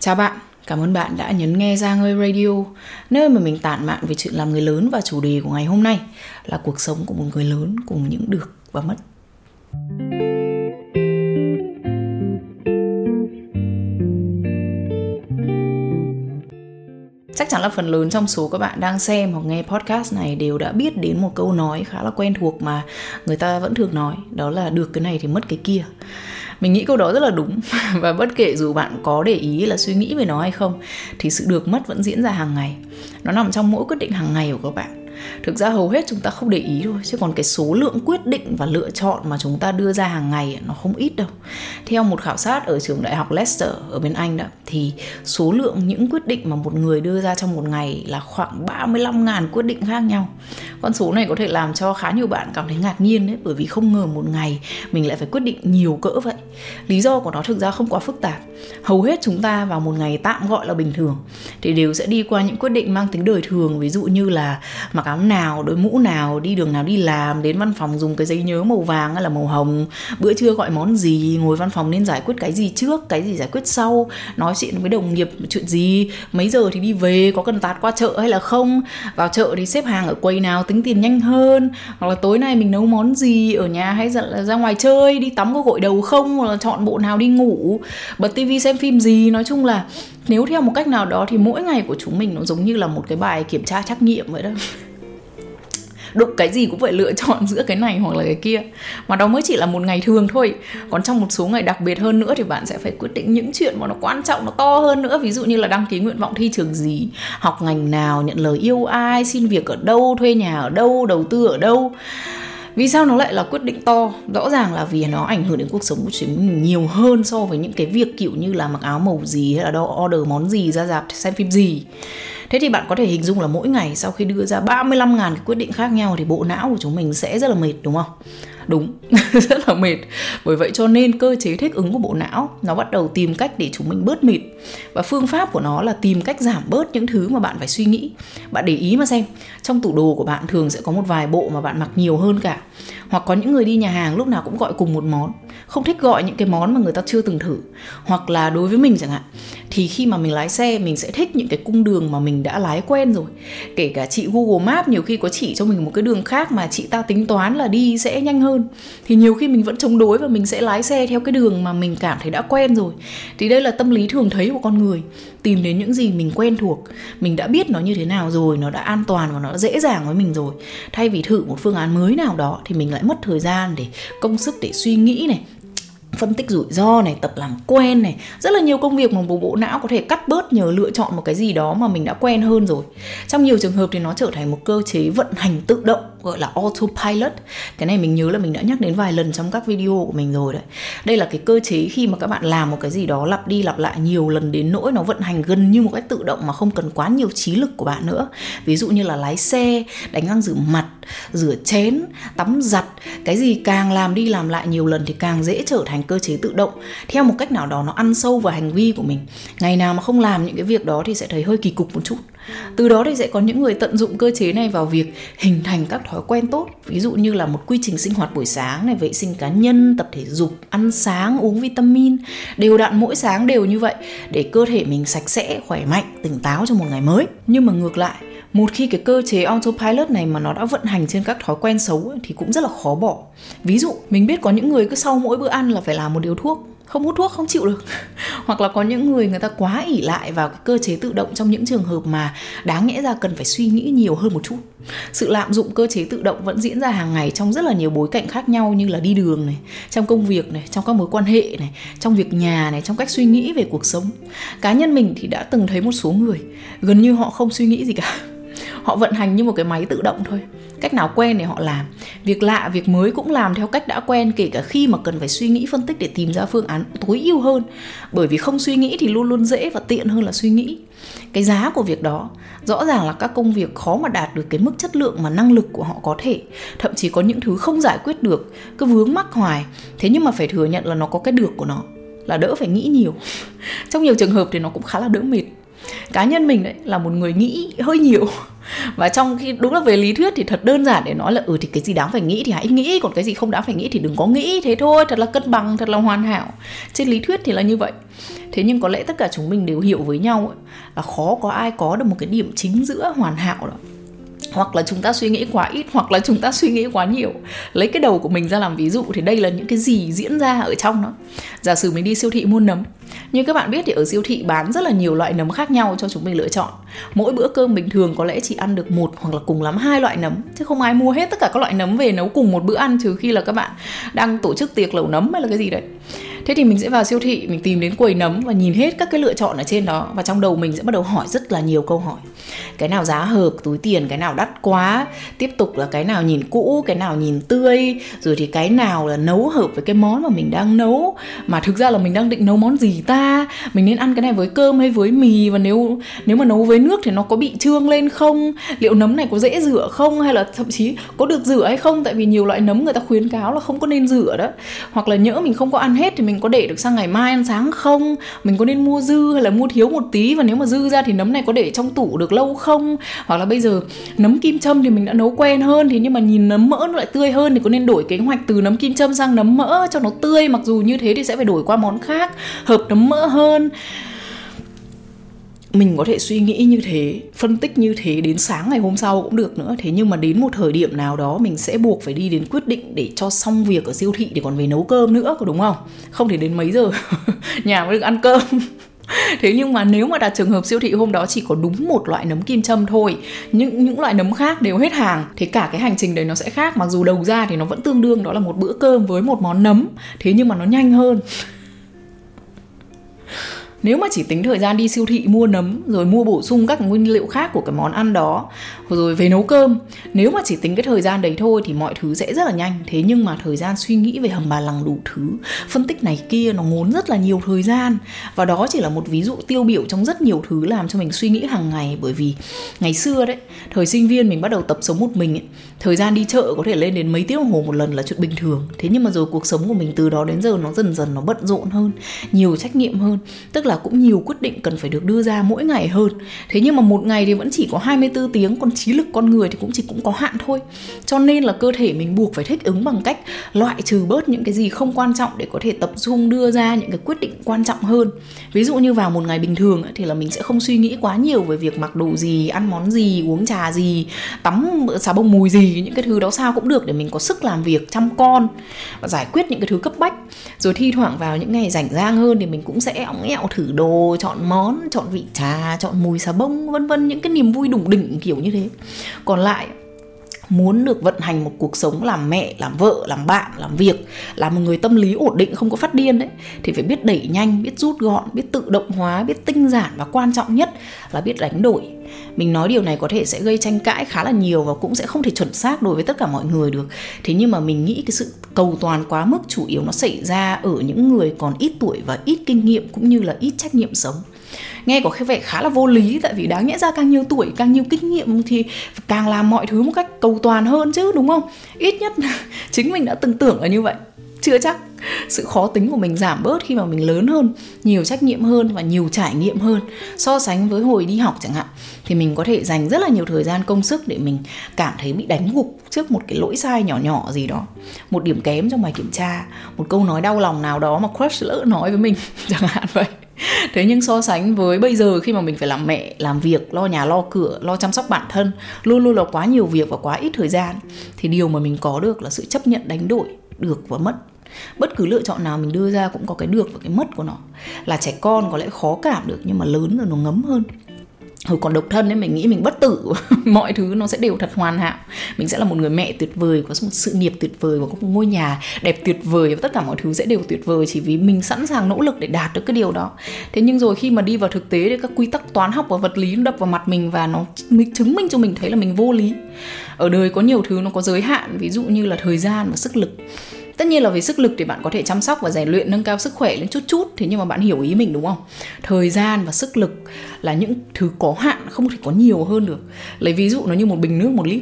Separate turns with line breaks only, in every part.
Chào bạn, cảm ơn bạn đã nhấn nghe ra ngơi radio, nơi mà mình tản mạn về chuyện làm người lớn và chủ đề của ngày hôm nay là cuộc sống của một người lớn cùng những được và mất. Chắc chắn là phần lớn trong số các bạn đang xem hoặc nghe podcast này đều đã biết đến một câu nói khá là quen thuộc mà người ta vẫn thường nói, đó là được cái này thì mất cái kia mình nghĩ câu đó rất là đúng. Và bất kể dù bạn có để ý là suy nghĩ về nó hay không, thì sự được mất vẫn diễn ra hàng ngày. Nó nằm trong mỗi quyết định hàng ngày của các bạn thực ra hầu hết chúng ta không để ý thôi, chứ còn cái số lượng quyết định và lựa chọn mà chúng ta đưa ra hàng ngày nó không ít đâu. Theo một khảo sát ở trường đại học Leicester ở bên Anh đó, thì số lượng những quyết định mà một người đưa ra trong một ngày là khoảng 35.000 quyết định khác nhau. Con số này có thể làm cho khá nhiều bạn cảm thấy ngạc nhiên đấy, bởi vì không ngờ một ngày mình lại phải quyết định nhiều cỡ vậy. Lý do của nó thực ra không quá phức tạp. Hầu hết chúng ta vào một ngày tạm gọi là bình thường. Thì đều sẽ đi qua những quyết định mang tính đời thường, ví dụ như là mặc áo nào, đội mũ nào, đi đường nào đi làm, đến văn phòng dùng cái giấy nhớ màu vàng hay là màu hồng. Bữa trưa gọi món gì, ngồi văn phòng nên giải quyết cái gì trước, cái gì giải quyết sau, nói chuyện với đồng nghiệp chuyện gì, mấy giờ thì đi về, có cần tạt qua chợ hay là không? Vào chợ thì xếp hàng ở quầy nào, tính tiền nhanh hơn, hoặc là tối nay mình nấu món gì, ở nhà hay là ra ngoài chơi, đi tắm có gội đầu không, hoặc là chọn bộ nào đi ngủ. Bật tivi xem phim gì, nói chung là nếu theo một cách nào đó thì mỗi ngày của chúng mình nó giống như là một cái bài kiểm tra trắc nghiệm vậy đó đụng cái gì cũng phải lựa chọn giữa cái này hoặc là cái kia. Mà đó mới chỉ là một ngày thường thôi. Còn trong một số ngày đặc biệt hơn nữa thì bạn sẽ phải quyết định những chuyện mà nó quan trọng, nó to hơn nữa. Ví dụ như là đăng ký nguyện vọng thi trường gì, học ngành nào, nhận lời yêu ai, xin việc ở đâu, thuê nhà ở đâu, đầu tư ở đâu. Vì sao nó lại là quyết định to? Rõ ràng là vì nó ảnh hưởng đến cuộc sống của chúng mình nhiều hơn so với những cái việc kiểu như là mặc áo màu gì hay là đâu order món gì, ra dạp xem phim gì. Thế thì bạn có thể hình dung là mỗi ngày sau khi đưa ra 35.000 cái quyết định khác nhau thì bộ não của chúng mình sẽ rất là mệt đúng không? Đúng, rất là mệt. Bởi vậy cho nên cơ chế thích ứng của bộ não nó bắt đầu tìm cách để chúng mình bớt mệt. Và phương pháp của nó là tìm cách giảm bớt những thứ mà bạn phải suy nghĩ. Bạn để ý mà xem, trong tủ đồ của bạn thường sẽ có một vài bộ mà bạn mặc nhiều hơn cả. Hoặc có những người đi nhà hàng lúc nào cũng gọi cùng một món, không thích gọi những cái món mà người ta chưa từng thử. Hoặc là đối với mình chẳng hạn, thì khi mà mình lái xe mình sẽ thích những cái cung đường mà mình đã lái quen rồi. Kể cả chị Google map nhiều khi có chỉ cho mình một cái đường khác mà chị ta tính toán là đi sẽ nhanh hơn. Thì nhiều khi mình vẫn chống đối và mình sẽ lái xe theo cái đường mà mình cảm thấy đã quen rồi. Thì đây là tâm lý thường thấy của con người tìm đến những gì mình quen thuộc. Mình đã biết nó như thế nào rồi nó đã an toàn và nó đã dễ dàng với mình rồi. Thay vì thử một phương án mới nào đó thì mình lại mất thời gian để công sức để suy nghĩ này phân tích rủi ro này, tập làm quen này. Rất là nhiều công việc mà bộ bộ não có thể cắt bớt nhờ lựa chọn một cái gì đó mà mình đã quen hơn rồi. Trong nhiều trường hợp thì nó trở thành một cơ chế vận hành tự động gọi là autopilot. Cái này mình nhớ là mình đã nhắc đến vài lần trong các video của mình rồi đấy. Đây là cái cơ chế khi mà các bạn làm một cái gì đó lặp đi lặp lại nhiều lần đến nỗi nó vận hành gần như một cách tự động mà không cần quá nhiều trí lực của bạn nữa. Ví dụ như là lái xe, đánh răng rửa mặt, rửa chén, tắm giặt. Cái gì càng làm đi làm lại nhiều lần thì càng dễ trở thành cơ chế tự động. Theo một cách nào đó nó ăn sâu vào hành vi của mình. Ngày nào mà không làm những cái việc đó thì sẽ thấy hơi kỳ cục một chút từ đó thì sẽ có những người tận dụng cơ chế này vào việc hình thành các thói quen tốt. Ví dụ như là một quy trình sinh hoạt buổi sáng này vệ sinh cá nhân tập thể dục ăn sáng uống vitamin. Đều đặn mỗi sáng đều như vậy để cơ thể mình sạch sẽ khỏe mạnh tỉnh táo cho một ngày mới. Nhưng mà ngược lại một khi cái cơ chế autopilot này mà nó đã vận hành trên các thói quen xấu ấy, thì cũng rất là khó bỏ. Ví dụ mình biết có những người cứ sau mỗi bữa ăn là phải làm một điều thuốc không hút thuốc, không chịu được. Hoặc là có những người người ta quá ỉ lại vào cái cơ chế tự động trong những trường hợp mà đáng nhẽ ra cần phải suy nghĩ nhiều hơn một chút. Sự lạm dụng cơ chế tự động vẫn diễn ra hàng ngày trong rất là nhiều bối cảnh khác nhau như là đi đường này, trong công việc này, trong các mối quan hệ này, trong việc nhà này, trong cách suy nghĩ về cuộc sống. Cá nhân mình thì đã từng thấy một số người, gần như họ không suy nghĩ gì cả. Họ vận hành như một cái máy tự động thôi. Cách nào quen thì họ làm việc lạ, việc mới cũng làm theo cách đã quen, kể cả khi mà cần phải suy nghĩ phân tích để tìm ra phương án tối ưu hơn. Bởi vì không suy nghĩ thì luôn luôn dễ và tiện hơn là suy nghĩ. Cái giá của việc đó, rõ ràng là các công việc khó mà đạt được cái mức chất lượng mà năng lực của họ có thể. Thậm chí có những thứ không giải quyết được, cứ vướng mắc hoài. Thế nhưng mà phải thừa nhận là nó có cái được của nó, là đỡ phải nghĩ nhiều. Trong nhiều trường hợp thì nó cũng khá là đỡ mệt. Cá nhân mình đấy là một người nghĩ hơi nhiều và trong khi đúng là về lý thuyết thì thật đơn giản để nói là ừ thì cái gì đáng phải nghĩ thì hãy nghĩ còn cái gì không đáng phải nghĩ thì đừng có nghĩ thế thôi thật là cân bằng thật là hoàn hảo. Trên lý thuyết thì là như vậy. Thế nhưng có lẽ tất cả chúng mình đều hiểu với nhau ấy, là khó có ai có được một cái điểm chính giữa hoàn hảo đó hoặc là chúng ta suy nghĩ quá ít hoặc là chúng ta suy nghĩ quá nhiều. Lấy cái đầu của mình ra làm ví dụ thì đây là những cái gì diễn ra ở trong nó giả sử mình đi siêu thị mua nấm như các bạn biết thì ở siêu thị bán rất là nhiều loại nấm khác nhau cho chúng mình lựa chọn. Mỗi bữa cơm bình thường có lẽ chỉ ăn được một hoặc là cùng lắm hai loại nấm, chứ không ai mua hết tất cả các loại nấm về nấu cùng một bữa ăn trừ khi là các bạn đang tổ chức tiệc lẩu nấm hay là cái gì đấy. Thế thì mình sẽ vào siêu thị, mình tìm đến quầy nấm và nhìn hết các cái lựa chọn ở trên đó và trong đầu mình sẽ bắt đầu hỏi rất là nhiều câu hỏi. Cái nào giá hợp, túi tiền, cái nào đắt quá, tiếp tục là cái nào nhìn cũ, cái nào nhìn tươi, rồi thì cái nào là nấu hợp với cái món mà mình đang nấu. Mà thực ra là mình đang định nấu món gì ta, mình nên ăn cái này với cơm hay với mì? Và nếu nếu mà nấu với nước thì nó có bị trương lên không? Liệu nấm này có dễ rửa không? Hay là thậm chí có được rửa hay không? Tại vì nhiều loại nấm người ta khuyến cáo là không có nên rửa đó. Hoặc là nhỡ mình không có ăn hết thì mình có để được sang ngày mai ăn sáng không? Mình có nên mua dư hay là mua thiếu một tí? Và nếu mà dư ra thì nấm này có để trong tủ được lâu không? Hoặc là bây giờ nấm kim châm thì mình đã nấu quen hơn thì nhưng mà nhìn nấm mỡ nó lại tươi hơn thì có nên đổi kế hoạch từ nấm kim châm sang nấm mỡ cho nó tươi? Mặc dù như thế thì sẽ phải đổi qua món khác, hợp nấm mỡ hơn. Mình có thể suy nghĩ như thế, phân tích như thế đến sáng ngày hôm sau cũng được nữa. Thế nhưng mà đến một thời điểm nào đó mình sẽ buộc phải đi đến quyết định để cho xong việc ở siêu thị để còn về nấu cơm nữa, có đúng không? Không thể đến mấy giờ nhà mới được ăn cơm. Thế nhưng mà nếu mà đặt trường hợp siêu thị hôm đó chỉ có đúng một loại nấm kim châm thôi, những những loại nấm khác đều hết hàng thế cả cái hành trình đấy nó sẽ khác. Mặc dù đầu ra thì nó vẫn tương đương, đó là một bữa cơm với một món nấm, thế nhưng mà nó nhanh hơn nếu mà chỉ tính thời gian đi siêu thị mua nấm rồi mua bổ sung các nguyên liệu khác của cái món ăn đó rồi về nấu cơm nếu mà chỉ tính cái thời gian đấy thôi thì mọi thứ sẽ rất là nhanh. Thế nhưng mà thời gian suy nghĩ về hầm bà lằng đủ thứ phân tích này kia nó ngốn rất là nhiều thời gian. Và đó chỉ là một ví dụ tiêu biểu trong rất nhiều thứ làm cho mình suy nghĩ hàng ngày. Bởi vì ngày xưa đấy thời sinh viên mình bắt đầu tập sống một mình ấy, thời gian đi chợ có thể lên đến mấy tiếng đồng hồ một lần là chuyện bình thường. Thế nhưng mà rồi cuộc sống của mình từ đó đến giờ nó dần dần nó bận rộn hơn, nhiều trách nhiệm hơn. Tức là cũng nhiều quyết định cần phải được đưa ra mỗi ngày hơn. Thế nhưng mà một ngày thì vẫn chỉ có 24 tiếng, còn trí lực con người thì cũng chỉ cũng có hạn thôi. Cho nên là cơ thể mình buộc phải thích ứng bằng cách loại trừ bớt những cái gì không quan trọng để có thể tập trung đưa ra những cái quyết định quan trọng hơn. Ví dụ như vào một ngày bình thường thì là mình sẽ không suy nghĩ quá nhiều về việc mặc đồ gì, ăn món gì, uống trà gì, tắm ờ, xà bông mùi gì những cái thứ đó sao cũng được để mình có sức làm việc, chăm con và giải quyết những cái thứ cấp bách. Rồi thi thoảng vào những ngày rảnh rang hơn thì mình cũng sẽ ống ẹo thử đồ, chọn món, chọn vị trà, chọn mùi xà bông, vân vân, những cái niềm vui đủng đỉnh kiểu như thế. Còn lại, muốn được vận hành một cuộc sống làm mẹ, làm vợ, làm bạn, làm việc, là một người tâm lý ổn định, không có phát điên đấy, thì phải biết đẩy nhanh, biết rút gọn, biết tự động hóa, biết tinh giản và quan trọng nhất là biết đánh đổi mình nói điều này có thể sẽ gây tranh cãi khá là nhiều và cũng sẽ không thể chuẩn xác đối với tất cả mọi người được. Thế nhưng mà mình nghĩ cái sự cầu toàn quá mức chủ yếu nó xảy ra ở những người còn ít tuổi và ít kinh nghiệm cũng như là ít trách nhiệm sống. Nghe có vẻ khá là vô lý tại vì đáng nhẽ ra càng nhiều tuổi, càng nhiều kinh nghiệm thì càng làm mọi thứ một cách cầu toàn hơn chứ, đúng không? Ít nhất chính mình đã từng tưởng là như vậy. Chưa chắc sự khó tính của mình giảm bớt khi mà mình lớn hơn, nhiều trách nhiệm hơn và nhiều trải nghiệm hơn. So sánh với hồi đi học chẳng hạn, thì mình có thể dành rất là nhiều thời gian, công sức để mình cảm thấy bị đánh gục trước một cái lỗi sai nhỏ nhỏ gì đó. Một điểm kém trong bài kiểm tra, một câu nói đau lòng nào đó mà crush lỡ nói với mình chẳng hạn vậy. Thế nhưng so sánh với bây giờ khi mà mình phải làm mẹ, làm việc, lo nhà, lo cửa, lo chăm sóc bản thân, luôn luôn là quá nhiều việc và quá ít thời gian, thì điều mà mình có được là sự chấp nhận đánh đổi, được và mất bất cứ lựa chọn nào mình đưa ra cũng có cái được và cái mất của nó. Là trẻ con có lẽ khó cảm được nhưng mà lớn rồi nó ngấm hơn. Hồi còn độc thân ấy, mình nghĩ mình bất tử, mọi thứ nó sẽ đều thật hoàn hảo. Mình sẽ là một người mẹ tuyệt vời, có một sự nghiệp tuyệt vời và có một ngôi nhà đẹp tuyệt vời và tất cả mọi thứ sẽ đều tuyệt vời chỉ vì mình sẵn sàng nỗ lực để đạt được cái điều đó. Thế nhưng rồi khi mà đi vào thực tế thì các quy tắc toán học và vật lý nó đập vào mặt mình và nó chứng minh cho mình thấy là mình vô lý. Ở đời có nhiều thứ nó có giới hạn, ví dụ như là thời gian và sức lực tất nhiên là về sức lực thì bạn có thể chăm sóc và rèn luyện, nâng cao sức khỏe lên chút chút, thế nhưng mà bạn hiểu ý mình, đúng không? Thời gian và sức lực là những thứ có hạn, không thể có nhiều hơn được. Lấy ví dụ nó như một bình nước một lít.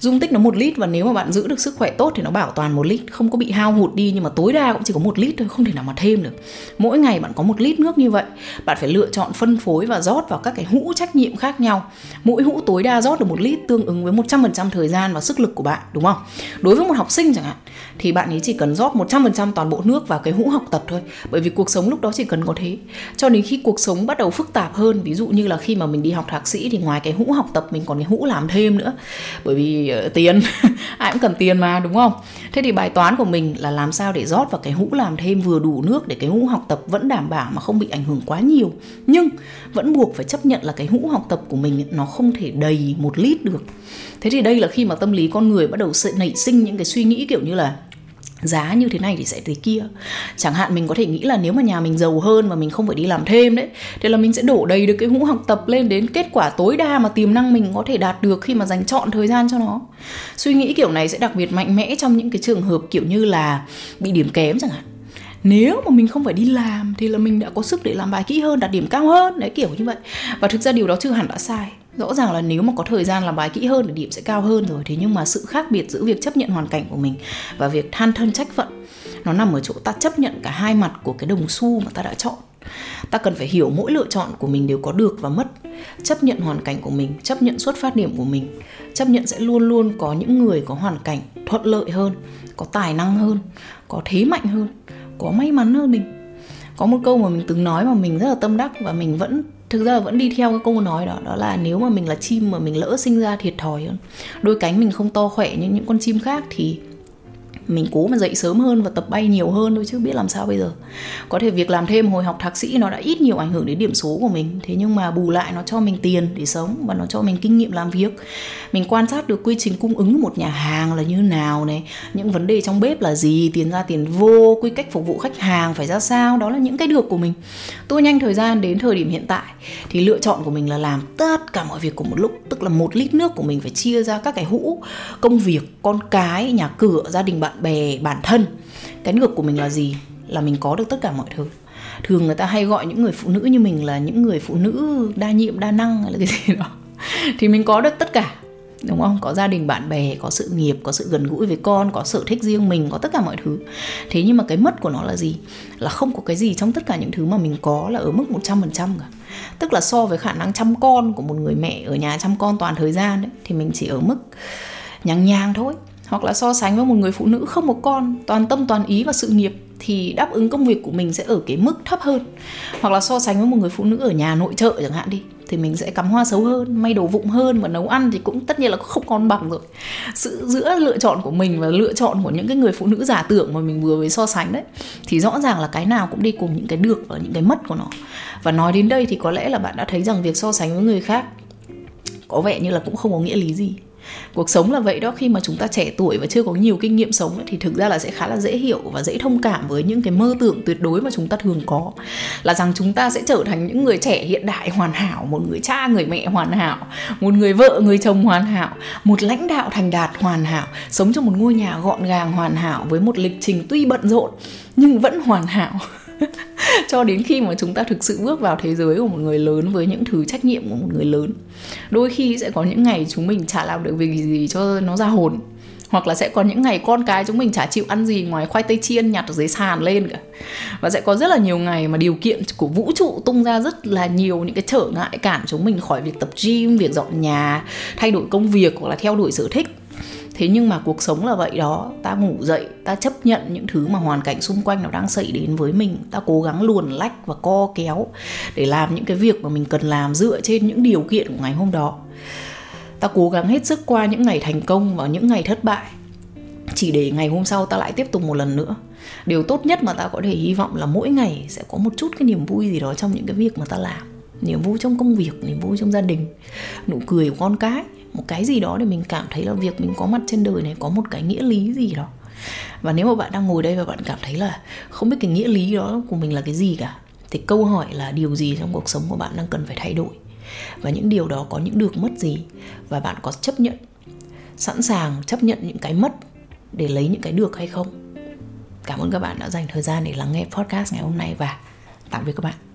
Dung tích nó một lít và nếu mà bạn giữ được sức khỏe tốt thì nó bảo toàn một lít, không có bị hao hụt đi nhưng mà tối đa cũng chỉ có một lít thôi, không thể nào mà thêm được. Mỗi ngày bạn có một lít nước như vậy, bạn phải lựa chọn phân phối và rót vào các cái hũ trách nhiệm khác nhau. Mỗi hũ tối đa rót được một lít tương ứng với 100% thời gian và sức lực của bạn, đúng không? Đối với một học sinh chẳng hạn, thì bạn ấy chỉ cần rót 100% toàn bộ nước vào cái hũ học tập thôi. Bởi vì cuộc sống lúc đó chỉ cần có thế. Cho đến khi cuộc sống bắt đầu phức tạp hơn, ví dụ như là khi mà mình đi học thạc sĩ thì ngoài cái hũ học tập mình còn cái hũ làm thêm nữa. Bởi vì uh, tiền ai cũng cần tiền mà đúng không? Thế thì bài toán của mình là làm sao để rót vào cái hũ làm thêm vừa đủ nước để cái hũ học tập vẫn đảm bảo mà không bị ảnh hưởng quá nhiều. Nhưng vẫn buộc phải chấp nhận là cái hũ học tập của mình nó không thể đầy một lít được. Thế thì đây là khi mà tâm lý con người bắt đầu nảy sinh những cái suy nghĩ kiểu như là giá như thế này thì sẽ thế kia. Chẳng hạn mình có thể nghĩ là nếu mà nhà mình giàu hơn và mình không phải đi làm thêm đấy thì là mình sẽ đổ đầy được cái hũ học tập lên đến kết quả tối đa mà tiềm năng mình có thể đạt được khi mà dành chọn thời gian cho nó. Suy nghĩ kiểu này sẽ đặc biệt mạnh mẽ trong những cái trường hợp kiểu như là bị điểm kém chẳng hạn. Nếu mà mình không phải đi làm thì là mình đã có sức để làm bài kỹ hơn, đạt điểm cao hơn, đấy, kiểu như vậy. Và thực ra điều đó chưa hẳn đã sai rõ ràng là nếu mà có thời gian làm bài kỹ hơn thì điểm sẽ cao hơn rồi. Thế nhưng mà sự khác biệt giữa việc chấp nhận hoàn cảnh của mình và việc than thân trách phận, nó nằm ở chỗ ta chấp nhận cả hai mặt của cái đồng xu mà ta đã chọn. Ta cần phải hiểu mỗi lựa chọn của mình đều có được và mất. Chấp nhận hoàn cảnh của mình, chấp nhận xuất phát điểm của mình, chấp nhận sẽ luôn luôn có những người có hoàn cảnh thuận lợi hơn, có tài năng hơn, có thế mạnh hơn, có may mắn hơn mình. Có một câu mà mình từng nói mà mình rất là tâm đắc và mình vẫn thực ra vẫn đi theo cái câu nói đó đó là nếu mà mình là chim mà mình lỡ sinh ra thiệt thòi hơn, đôi cánh mình không to khỏe như những con chim khác thì mình cố mà dậy sớm hơn và tập bay nhiều hơn thôi chứ biết làm sao bây giờ. Có thể việc làm thêm hồi học thạc sĩ nó đã ít nhiều ảnh hưởng đến điểm số của mình. Thế nhưng mà bù lại nó cho mình tiền để sống và nó cho mình kinh nghiệm làm việc. Mình quan sát được quy trình cung ứng một nhà hàng là như nào này, những vấn đề trong bếp là gì, tiền ra tiền vô, quy cách phục vụ khách hàng phải ra sao, đó là những cái được của mình. Tôi nhanh thời gian đến thời điểm hiện tại, thì lựa chọn của mình là làm tất cả mọi việc cùng một lúc, tức là một lít nước của mình phải chia ra các cái hũ, công việc, con cái, nhà cửa, gia đình bạn bè bản thân. Cái ngược của mình là gì? Là mình có được tất cả mọi thứ. Thường người ta hay gọi những người phụ nữ như mình là những người phụ nữ đa nhiệm đa năng hay là cái gì đó. Thì mình có được tất cả đúng không? Có gia đình bạn bè có sự nghiệp có sự gần gũi với con có sở thích riêng mình có tất cả mọi thứ. Thế nhưng mà cái mất của nó là gì? Là không có cái gì trong tất cả những thứ mà mình có là ở mức 100% cả. Tức là so với khả năng chăm con của một người mẹ ở nhà chăm con toàn thời gian ấy, thì mình chỉ ở mức nhàng nhàng thôi hoặc là so sánh với một người phụ nữ không một con, toàn tâm toàn ý vào sự nghiệp, thì đáp ứng công việc của mình sẽ ở cái mức thấp hơn. Hoặc là so sánh với một người phụ nữ ở nhà nội trợ chẳng hạn đi, thì mình sẽ cắm hoa xấu hơn, may đồ vụng hơn và nấu ăn thì cũng tất nhiên là không còn bằng rồi. Sự, giữa lựa chọn của mình và lựa chọn của những cái người phụ nữ giả tưởng mà mình vừa mới so sánh đấy, thì rõ ràng là cái nào cũng đi cùng những cái được và những cái mất của nó. Và nói đến đây thì có lẽ là bạn đã thấy rằng việc so sánh với người khác có vẻ như là cũng không có nghĩa lý gì cuộc sống là vậy đó, khi mà chúng ta trẻ tuổi và chưa có nhiều kinh nghiệm sống thì thực ra là sẽ khá là dễ hiểu và dễ thông cảm với những cái mơ tưởng tuyệt đối mà chúng ta thường có. Là rằng chúng ta sẽ trở thành những người trẻ hiện đại hoàn hảo, một người cha, người mẹ hoàn hảo, một người vợ, người chồng hoàn hảo, một lãnh đạo thành đạt hoàn hảo, sống trong một ngôi nhà gọn gàng hoàn hảo với một lịch trình tuy bận rộn nhưng vẫn hoàn hảo. cho đến khi mà chúng ta thực sự bước vào thế giới của một người lớn với những thứ trách nhiệm của một người lớn, đôi khi sẽ có những ngày chúng mình chả làm được việc gì cho nó ra hồn. Hoặc là sẽ có những ngày con cái chúng mình chả chịu ăn gì ngoài khoai tây chiên nhặt ở dưới sàn lên cả. Và sẽ có rất là nhiều ngày mà điều kiện của vũ trụ tung ra rất là nhiều những cái trở ngại cản chúng mình khỏi việc tập gym, việc dọn nhà, thay đổi công việc hoặc là theo đuổi sở thích thế nhưng mà cuộc sống là vậy đó. Ta ngủ dậy, ta chấp nhận những thứ mà hoàn cảnh xung quanh nó đang xảy đến với mình. Ta cố gắng luồn lách và co kéo để làm những cái việc mà mình cần làm dựa trên những điều kiện của ngày hôm đó. Ta cố gắng hết sức qua những ngày thành công và những ngày thất bại. Chỉ để ngày hôm sau ta lại tiếp tục một lần nữa. Điều tốt nhất mà ta có thể hy vọng là mỗi ngày sẽ có một chút cái niềm vui gì đó trong những cái việc mà ta làm. Niềm vui trong công việc, niềm vui trong gia đình. Nụ cười của con cái một cái gì đó để mình cảm thấy là việc mình có mặt trên đời này có một cái nghĩa lý gì đó. Và nếu mà bạn đang ngồi đây và bạn cảm thấy là không biết cái nghĩa lý đó của mình là cái gì cả, thì câu hỏi là điều gì trong cuộc sống của bạn đang cần phải thay đổi? Và những điều đó có những được mất gì? Và bạn có chấp nhận, sẵn sàng chấp nhận những cái mất để lấy những cái được hay không? Cảm ơn các bạn đã dành thời gian để lắng nghe podcast ngày hôm nay và tạm biệt các bạn.